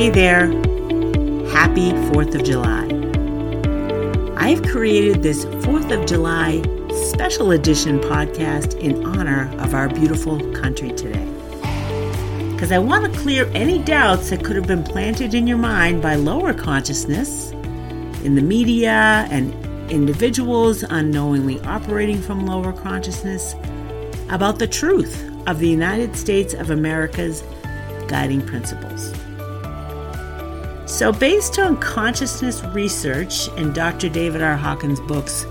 Hey there, happy 4th of July. I've created this 4th of July special edition podcast in honor of our beautiful country today. Because I want to clear any doubts that could have been planted in your mind by lower consciousness in the media and individuals unknowingly operating from lower consciousness about the truth of the United States of America's guiding principles. So, based on consciousness research in Dr. David R. Hawkins' books,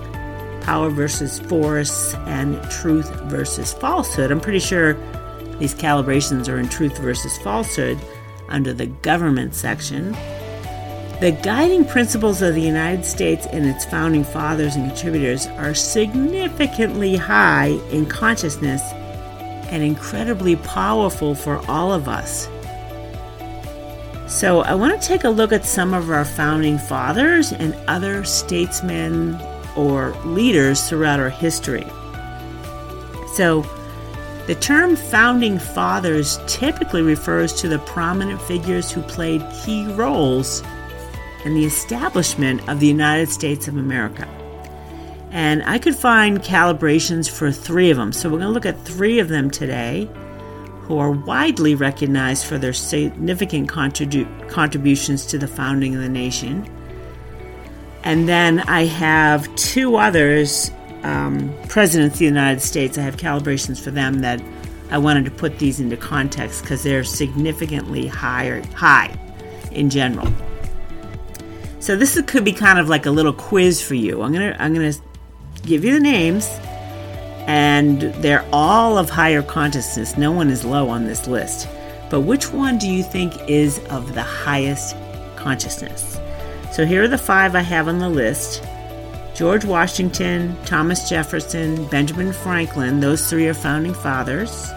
Power versus Force and Truth versus Falsehood, I'm pretty sure these calibrations are in Truth versus Falsehood under the government section. The guiding principles of the United States and its founding fathers and contributors are significantly high in consciousness and incredibly powerful for all of us. So, I want to take a look at some of our founding fathers and other statesmen or leaders throughout our history. So, the term founding fathers typically refers to the prominent figures who played key roles in the establishment of the United States of America. And I could find calibrations for three of them. So we're going to look at three of them today who are widely recognized for their significant contribu- contributions to the founding of the nation. And then I have two others, um, presidents of the United States. I have calibrations for them that I wanted to put these into context because they're significantly higher, high in general. So this could be kind of like a little quiz for you. I'm gonna I'm gonna give you the names, and they're all of higher consciousness. No one is low on this list. But which one do you think is of the highest consciousness? So here are the five I have on the list George Washington, Thomas Jefferson, Benjamin Franklin. Those three are founding fathers.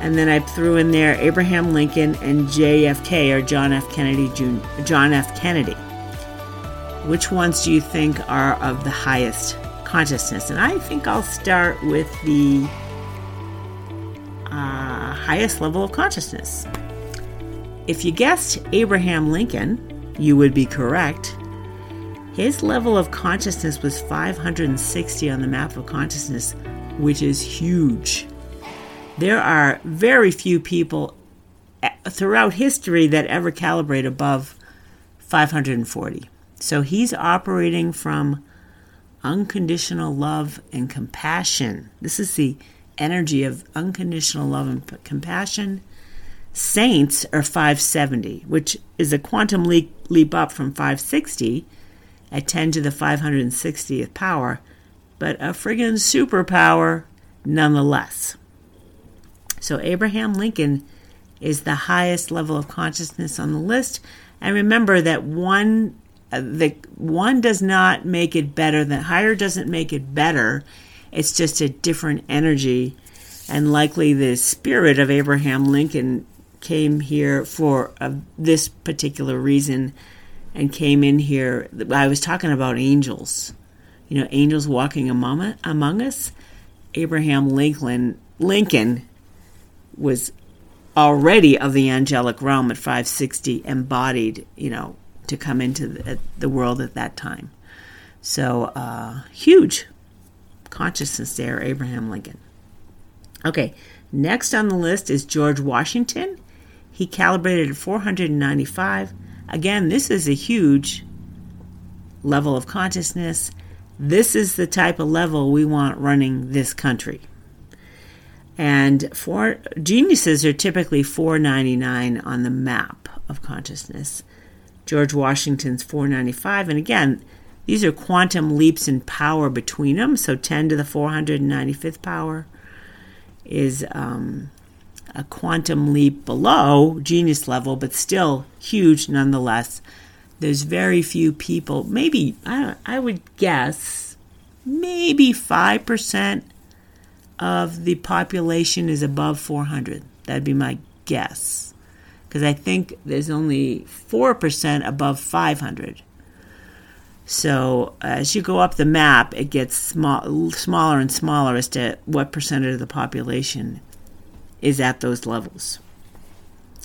And then I threw in there Abraham Lincoln and JFK or John F. Kennedy Jr. John F. Kennedy. Which ones do you think are of the highest consciousness. And I think I'll start with the uh, highest level of consciousness. If you guessed Abraham Lincoln, you would be correct. His level of consciousness was 560 on the map of consciousness, which is huge. There are very few people eh, throughout history that ever calibrate above 540. So he's operating from unconditional love and compassion. This is the energy of unconditional love and compassion. Saints are 570, which is a quantum leap, leap up from 560 at 10 to the 560th power, but a friggin' superpower nonetheless. So, Abraham Lincoln is the highest level of consciousness on the list. And remember that one the one does not make it better than higher doesn't make it better. It's just a different energy. And likely the spirit of abraham lincoln came here for uh, this particular reason and came in here. I was talking about angels. You know angels walking among, among us. Abraham lincoln lincoln was already of the angelic realm at 560 embodied you know to come into the, the world at that time. So, uh, huge consciousness there, Abraham Lincoln. Okay, next on the list is George Washington. He calibrated at 495. Again, this is a huge level of consciousness. This is the type of level we want running this country. And for geniuses are typically 499 on the map of consciousness. George Washington's 495. And again, these are quantum leaps in power between them. So 10 to the 495th power is um, a quantum leap below genius level, but still huge nonetheless. There's very few people, maybe, I, I would guess, maybe 5% of the population is above 400. That'd be my guess because I think there's only 4% above 500. So as you go up the map, it gets small, smaller and smaller as to what percentage of the population is at those levels.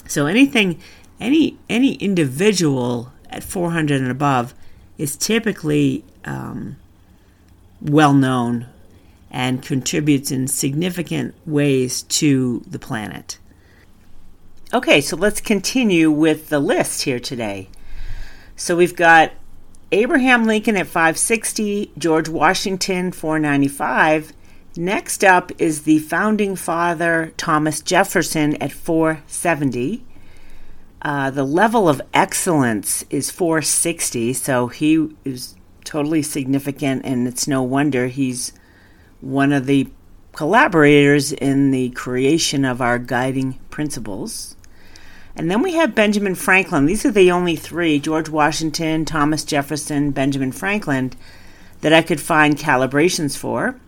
So anything any any individual at 400 and above is typically um, well known and contributes in significant ways to the planet. Okay, so let's continue with the list here today. So we've got Abraham Lincoln at 560, George Washington 495. Next up is the founding father Thomas Jefferson at 470. Uh, the level of excellence is 460, so he is totally significant, and it's no wonder he's one of the collaborators in the creation of our guiding principles. And then we have Benjamin Franklin. These are the only three George Washington, Thomas Jefferson, Benjamin Franklin that I could find calibrations for.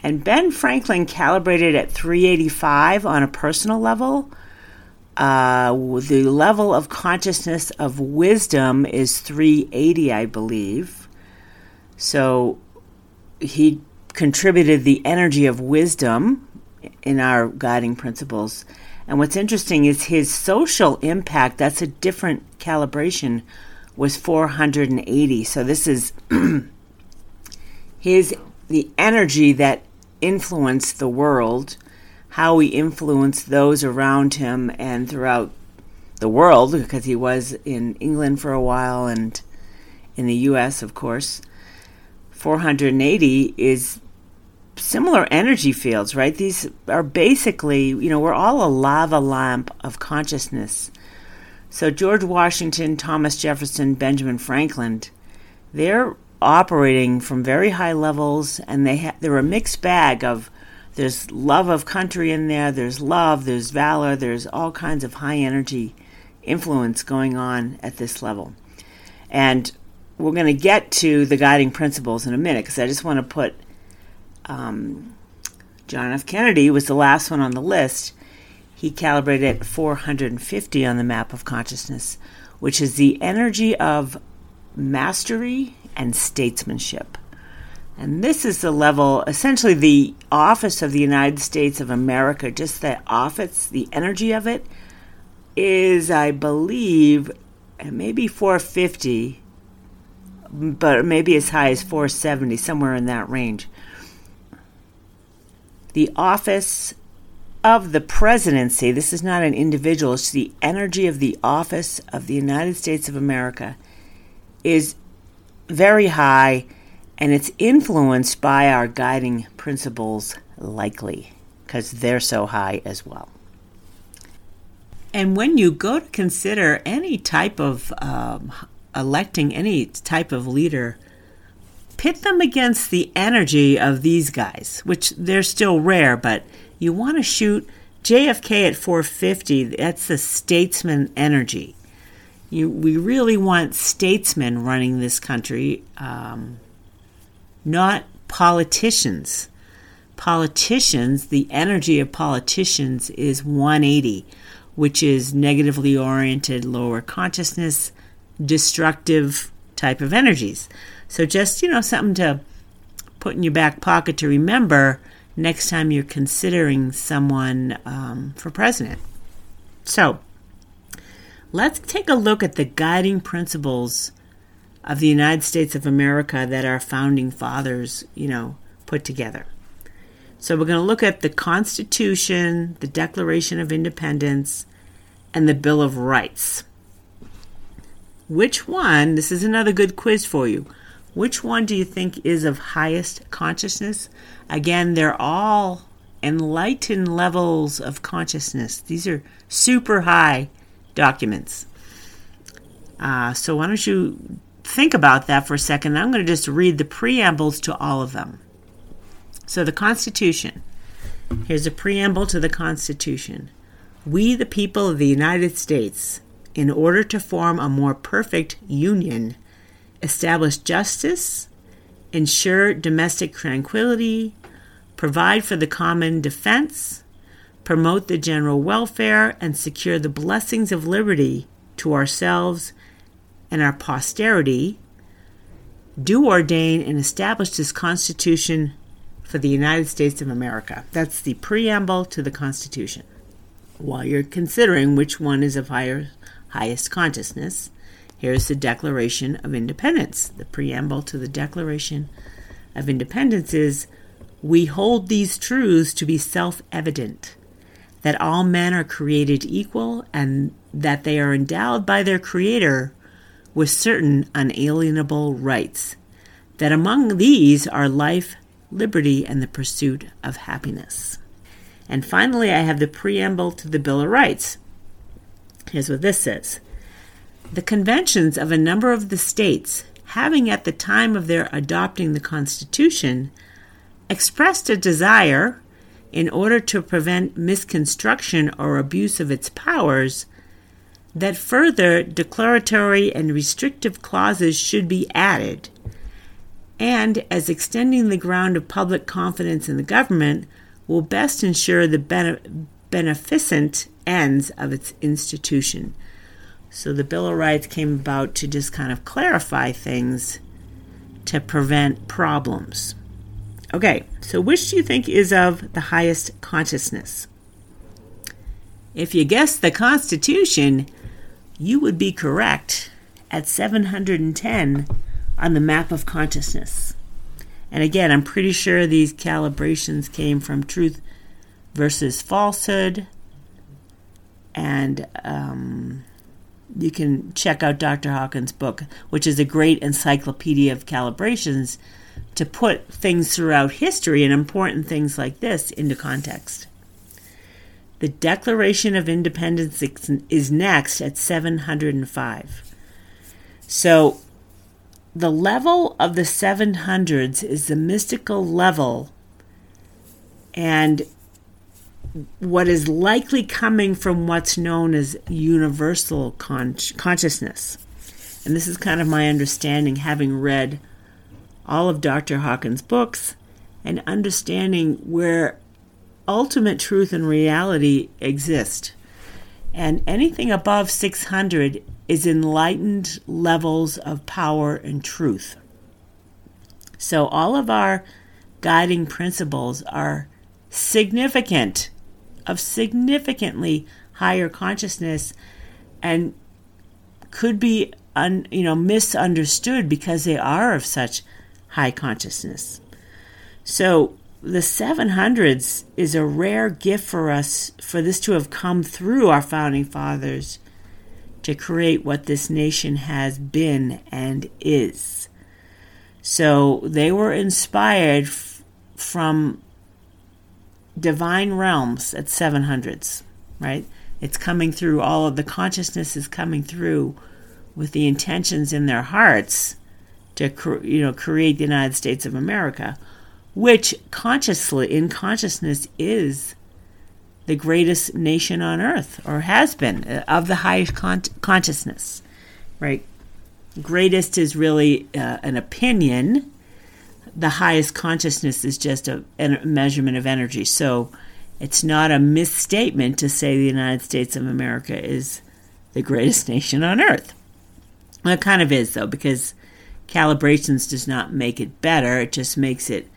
And Ben Franklin calibrated at 385 on a personal level uh, the level of consciousness of wisdom is 380, I believe. So he contributed the energy of wisdom in our guiding principles. And what's interesting is his social impact, that's a different calibration, was 480. So this is his the energy that influenced the world how he influenced those around him and throughout the world, because he was in England for a while and in the US, of course. 480 is similar energy fields, right? These are basically, you know, we're all a lava lamp of consciousness. So George Washington, Thomas Jefferson, Benjamin Franklin, they're operating from very high levels and they ha- they're a mixed bag of there's love of country in there, there's love, there's valor, there's all kinds of high energy influence going on at this level. And we're going to get to the guiding principles in a minute because I just want to put um, John F. Kennedy was the last one on the list. He calibrated at 450 on the map of consciousness, which is the energy of mastery and statesmanship. And this is the level, essentially, the office of the United States of America, just the office, the energy of it, is, I believe, maybe 450, but maybe as high as 470, somewhere in that range. The office of the presidency, this is not an individual, it's the energy of the office of the United States of America, is very high and it's influenced by our guiding principles, likely, because they're so high as well. And when you go to consider any type of um, electing any type of leader, pit them against the energy of these guys, which they're still rare, but you want to shoot JFK at 450. That's the statesman energy. You, we really want statesmen running this country. Um, not politicians. Politicians, the energy of politicians is 180, which is negatively oriented, lower consciousness, destructive type of energies. So just, you know, something to put in your back pocket to remember next time you're considering someone um, for president. So let's take a look at the guiding principles of the United States of America that our founding fathers, you know, put together. So we're going to look at the Constitution, the Declaration of Independence, and the Bill of Rights. Which one, this is another good quiz for you, which one do you think is of highest consciousness? Again, they're all enlightened levels of consciousness. These are super high documents. Uh, so why don't you think about that for a second. I'm going to just read the preambles to all of them. So, the Constitution. Here's a preamble to the Constitution. We, the people of the United States, in order to form a more perfect union, establish justice, ensure domestic tranquility, provide for the common defense, promote the general welfare, and secure the blessings of liberty to ourselves and our posterity, do ordain and establish this Constitution for the United States of America. That's the preamble to the Constitution. while you're considering which one is of higher, highest consciousness, here's the Declaration of Independence. The preamble to the Declaration of Independence is We hold these truths to be self evident that all men are created equal and that they are endowed by their Creator with certain unalienable rights, that among these are life, liberty, and the pursuit of happiness. And finally, I have the preamble to the Bill of Rights. Here's what this says The conventions of a number of the states, having at the time of their adopting the Constitution expressed a desire, in order to prevent misconstruction or abuse of its powers, that further declaratory and restrictive clauses should be added, and as extending the ground of public confidence in the government will best ensure the bene- beneficent ends of its institution. So the Bill of Rights came about to just kind of clarify things to prevent problems. Okay, so which do you think is of the highest consciousness? If you guessed the Constitution, you would be correct at 710 on the map of consciousness. And again, I'm pretty sure these calibrations came from truth versus falsehood. And um, you can check out Dr. Hawkins' book, which is a great encyclopedia of calibrations to put things throughout history and important things like this into context. The Declaration of Independence is next at 705. So the level of the 700s is the mystical level and what is likely coming from what's known as universal con- consciousness. And this is kind of my understanding, having read all of Dr. Hawkins' books and understanding where ultimate truth and reality exist. And anything above 600 is enlightened levels of power and truth. So all of our guiding principles are significant, of significantly higher consciousness, and could be un, you know misunderstood because they are of such high consciousness. So the 700s is a rare gift for us for this to have come through our founding fathers to create what this nation has been and is. So they were inspired f- from divine realms at 700s, right? It's coming through, all of the consciousness is coming through with the intentions in their hearts to you know create the United States of America, which consciously in consciousness is the greatest nation on earth, or has been, uh, of the highest con- consciousness, right? Greatest is really uh, an opinion. The highest consciousness is just a, a measurement of energy. So it's not a misstatement to say the United States of America is the greatest nation on earth. Well, it kind of is, though, because calibrations does not make it better. It just makes it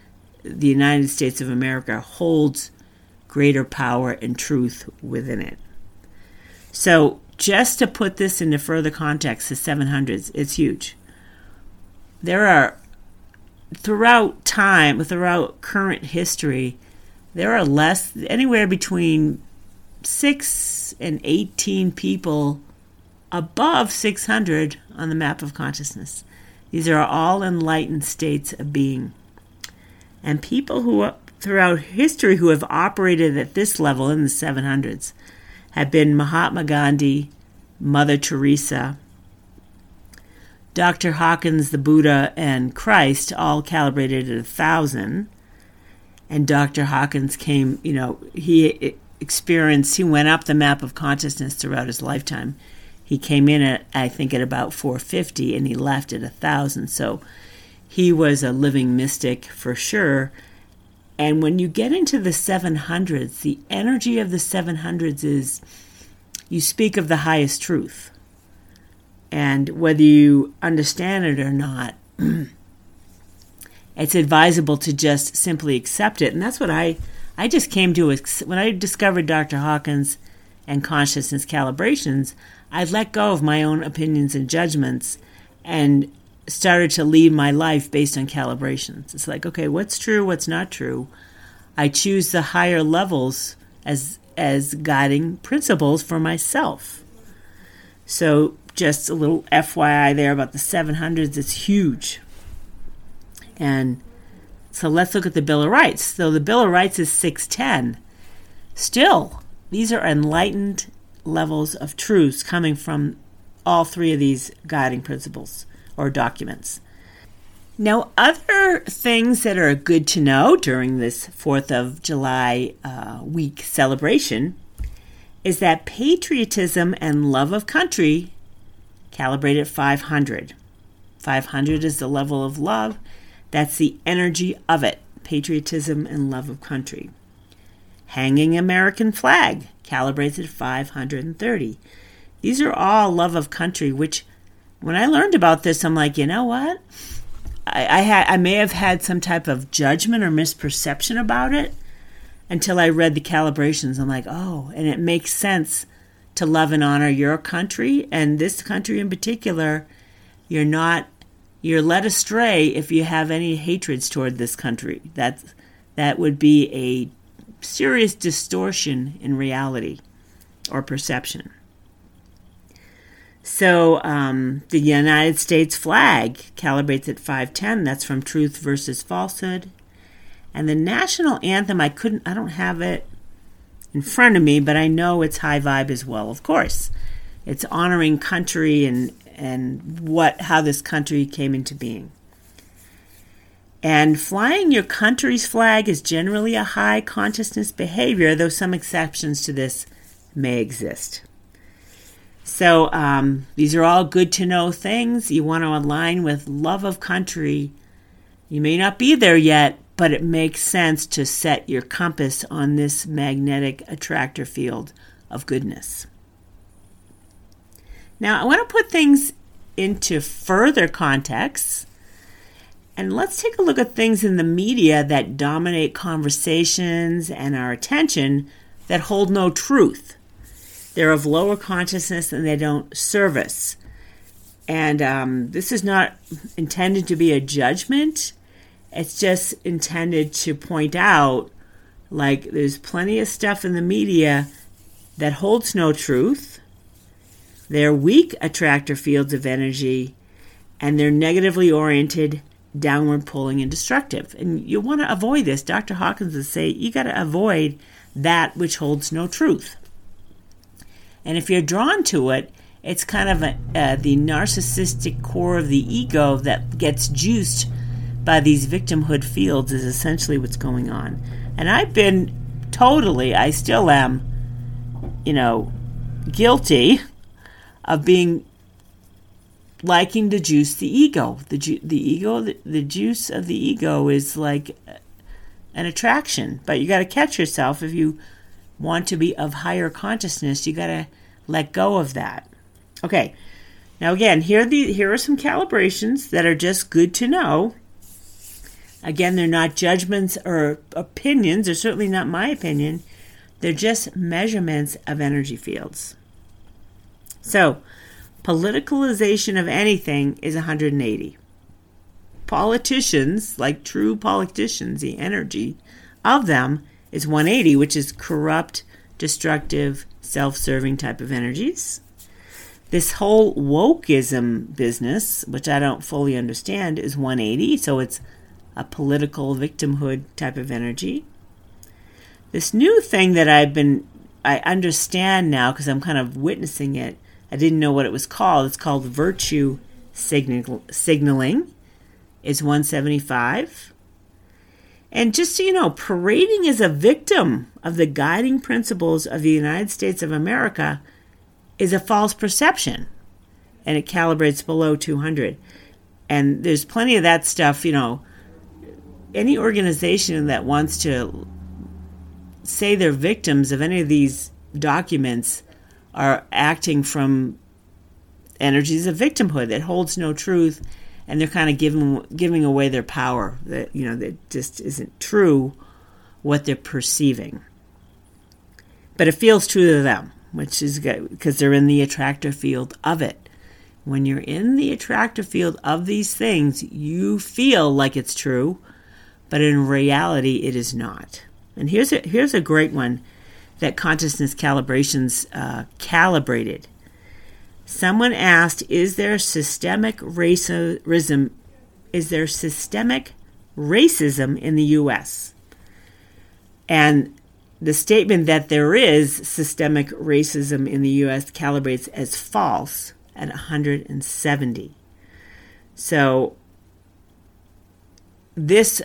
the United States of America holds greater power and truth within it. So, just to put this into further context, the 700s, it's huge. There are, throughout time, throughout current history, there are less, anywhere between 6 and 18 people above 600 on the map of consciousness. These are all enlightened states of being. And people who throughout history who have operated at this level in the 700s have been Mahatma Gandhi, Mother Teresa, Dr. Hawkins, the Buddha, and Christ, all calibrated at a thousand. And Dr. Hawkins came, you know, he experienced, he went up the map of consciousness throughout his lifetime. He came in at, I think, at about 450 and he left at a thousand. So he was a living mystic for sure and when you get into the 700s, the energy of the 700s is you speak of the highest truth. And whether you understand it or not, it's advisable to just simply accept it. And that's what I I just came to when I discovered Dr. Hawkins and consciousness calibrations, I let go of my own opinions and judgments and started to lead my life based on calibrations. It's like, okay, what's true, what's not true? I choose the higher levels as as guiding principles for myself. So just a little FYI there about the 700s, it's huge. And so let's look at the Bill of Rights. So the Bill of Rights is 610. Still, these are enlightened levels of truths coming from all three of these guiding principles or documents. Now, other things that are good to know during this 4th of July uh, week celebration is that patriotism and love of country calibrate at 500. 500 is the level of love, that's the energy of it patriotism and love of country. Hanging American flag calibrates at 530. These are all love of country, which when I learned about this, I'm like, you know what? I, I I may have had some type of judgment or misperception about it until I read the calibrations. I'm like, oh, and it makes sense to love and honor your country and this country in particular. You're not you're led astray if you have any hatreds toward this country. That that would be a serious distortion in reality or perception. So um, the United States flag calibrates at 510. That's from Truth versus Falsehood. And the national anthem, I couldn't, I don't have it in front of me, but I know it's high vibe as well. Of course, it's honoring country and and what how this country came into being. And flying your country's flag is generally a high consciousness behavior, though some exceptions to this may exist. So um, these are all good to know things. You want to align with love of country. You may not be there yet, but it makes sense to set your compass on this magnetic attractor field of goodness. Now, I want to put things into further context. And let's take a look at things in the media that dominate conversations and our attention that hold no truth. They're of lower consciousness and they don't service. And um, this is not intended to be a judgment it's just intended to point out like there's plenty of stuff in the media that holds no truth. They're weak attractor fields of energy and they're negatively oriented, downward pulling, and destructive. And you want to avoid this. Dr. Hawkins would say you got to avoid that which holds no truth. And if you're drawn to it, it's kind of a, uh, the narcissistic core of the ego that gets juiced by these victimhood fields is essentially what's going on. And I've been totally, I still am, you know, guilty of being liking to juice the ego. The ju- the ego, the, the juice of the ego is like an attraction, but you got to catch yourself if you want to be of higher consciousness. You got to let go of that. Okay. Now again, here the here are some calibrations that are just good to know Again, they're not judgments or opinions, they're certainly not my opinion. They're just measurements of energy fields. So, politicalization of anything is 180. Politicians, like true politicians, the energy of them is 180, which is corrupt, destructive, self serving type of energies. This whole wokeism business, which I don't fully understand, is 180, so it's a political victimhood type of energy. This new thing that I've been, I understand now because I'm kind of witnessing it. I didn't know what it was called. It's called virtue signal, signaling. Is 175. And just so you know, parading as a victim of the guiding principles of the United States of America is a false perception. And it calibrates below 200. And there's plenty of that stuff, you know, any organization that wants to say they're victims of any of these documents are acting from energies of victimhood that holds no truth and they're kind of giving giving away their power that you know that just isn't true what they're perceiving but it feels true to them which is good because they're in the attractor field of it. When you're in the attractor field of these things, you feel like it's true, but in reality, it is not. And here's a, here's a great one that consciousness calibrations uh, calibrated. Someone asked, "Is there systemic racism? Is there systemic racism in the U.S.?" And the statement that there is systemic racism in the U.S. calibrates as false at 170. So, this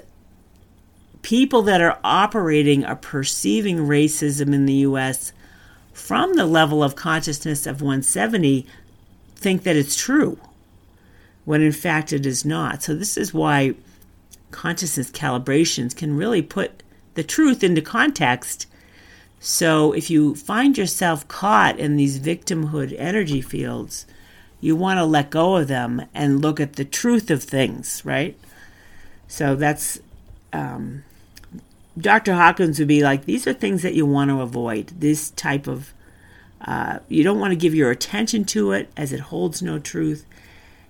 people that are operating are perceiving racism in the U.S. from the level of consciousness of 170 think that it's true, when in fact it is not. So, this is why consciousness calibrations can really put the truth into context. So if you find yourself caught in these victimhood energy fields, you want to let go of them and look at the truth of things, right? So that's um, Dr. Hawkins would be like, these are things that you want to avoid. This type of, uh, you don't want to give your attention to it as it holds no truth.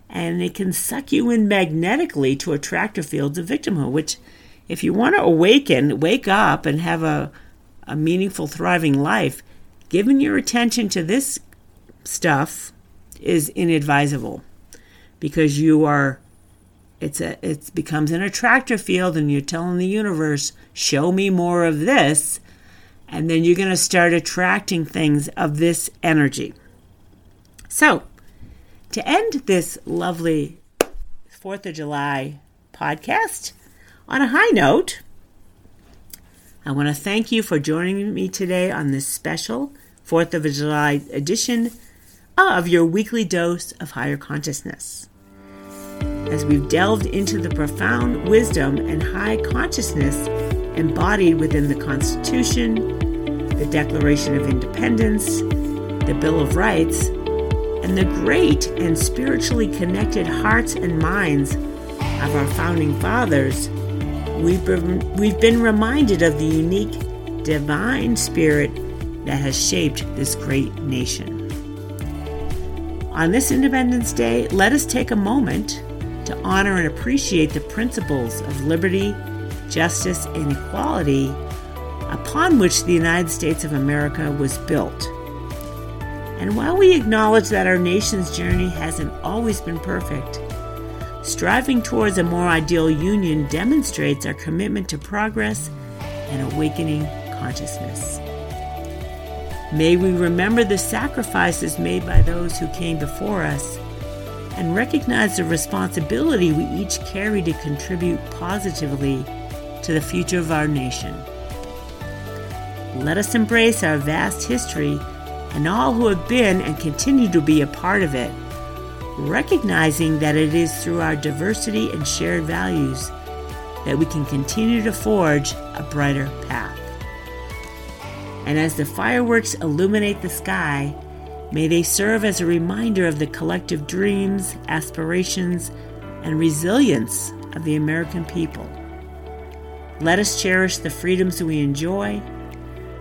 And it can suck you in magnetically to attractor fields of victimhood, which if you want to awaken, wake up, and have a, a meaningful, thriving life, giving your attention to this stuff is inadvisable because you are it's a it becomes an attractor field and you're telling the universe show me more of this and then you're going to start attracting things of this energy so to end this lovely 4th of July podcast on a high note, I want to thank you for joining me today on this special 4th of July edition of your weekly dose of higher consciousness. As we've delved into the profound wisdom and high consciousness embodied within the Constitution, the Declaration of Independence, the Bill of Rights, and the great and spiritually connected hearts and minds of our founding fathers we've been, we've been reminded of the unique divine spirit that has shaped this great nation. On this Independence Day, let us take a moment to honor and appreciate the principles of liberty, justice, and equality upon which the United States of America was built. And while we acknowledge that our nation's journey hasn't always been perfect, Striving towards a more ideal union demonstrates our commitment to progress and awakening consciousness. May we remember the sacrifices made by those who came before us and recognize the responsibility we each carry to contribute positively to the future of our nation. Let us embrace our vast history and all who have been and continue to be a part of it recognizing that it is through our diversity and shared values that we can continue to forge a brighter path. And as the fireworks illuminate the sky, may they serve as a reminder of the collective dreams, aspirations, and resilience of the American people. Let us cherish the freedoms we enjoy,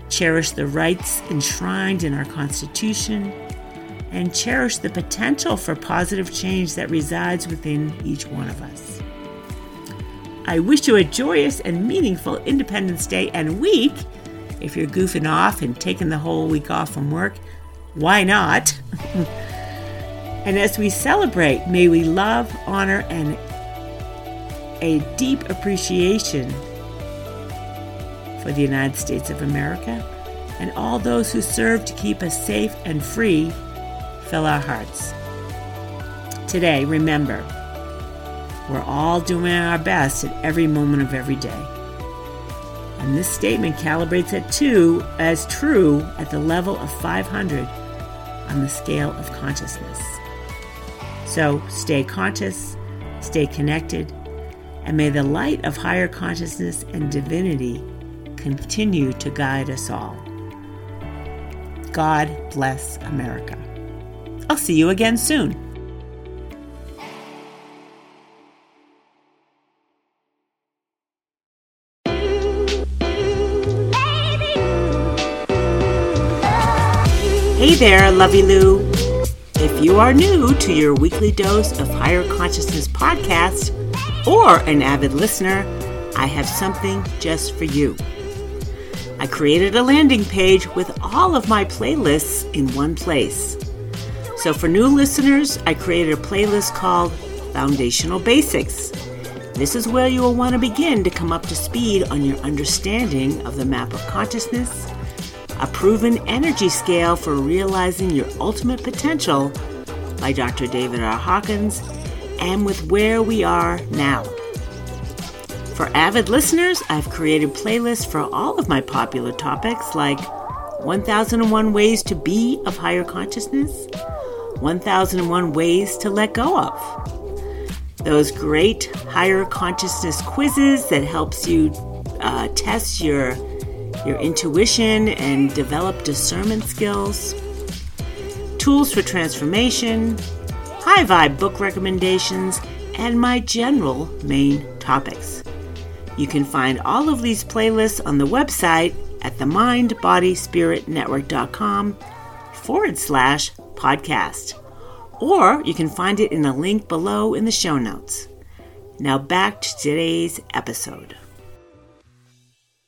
cherish the rights enshrined in our Constitution and cherish the potential for positive change that resides within each one of us. I wish you a joyous and meaningful Independence Day and week. If you're goofing off and taking the whole week off from work, why not? and as we celebrate, may we love, honor, and a deep appreciation for the United States of America and all those who serve to keep us safe and free fill our hearts. Today, remember, we're all doing our best at every moment of every day. And this statement calibrates it too as true at the level of 500 on the scale of consciousness. So stay conscious, stay connected, and may the light of higher consciousness and divinity continue to guide us all. God bless America. I'll see you again soon. Hey there, Lovey Lou. If you are new to your weekly dose of higher consciousness podcast or an avid listener, I have something just for you. I created a landing page with all of my playlists in one place. So for new listeners, I created a playlist called Foundational Basics. This is where you will want to begin to come up to speed on your understanding of the map of consciousness a Proven Energy Scale for Realizing Your Ultimate Potential by Dr. David R. Hawkins, and with Where We Are Now. For avid listeners, I've created playlists for all of my popular topics like 1001 Ways to Be of Higher Consciousness, 1001 Ways to Let Go of. Those great higher consciousness quizzes that helps you uh, test your your intuition and develop discernment skills, tools for transformation, high vibe book recommendations, and my general main topics. You can find all of these playlists on the website at themindbodyspiritnetwork.com forward slash podcast. Or you can find it in a link below in the show notes. Now back to today's episode.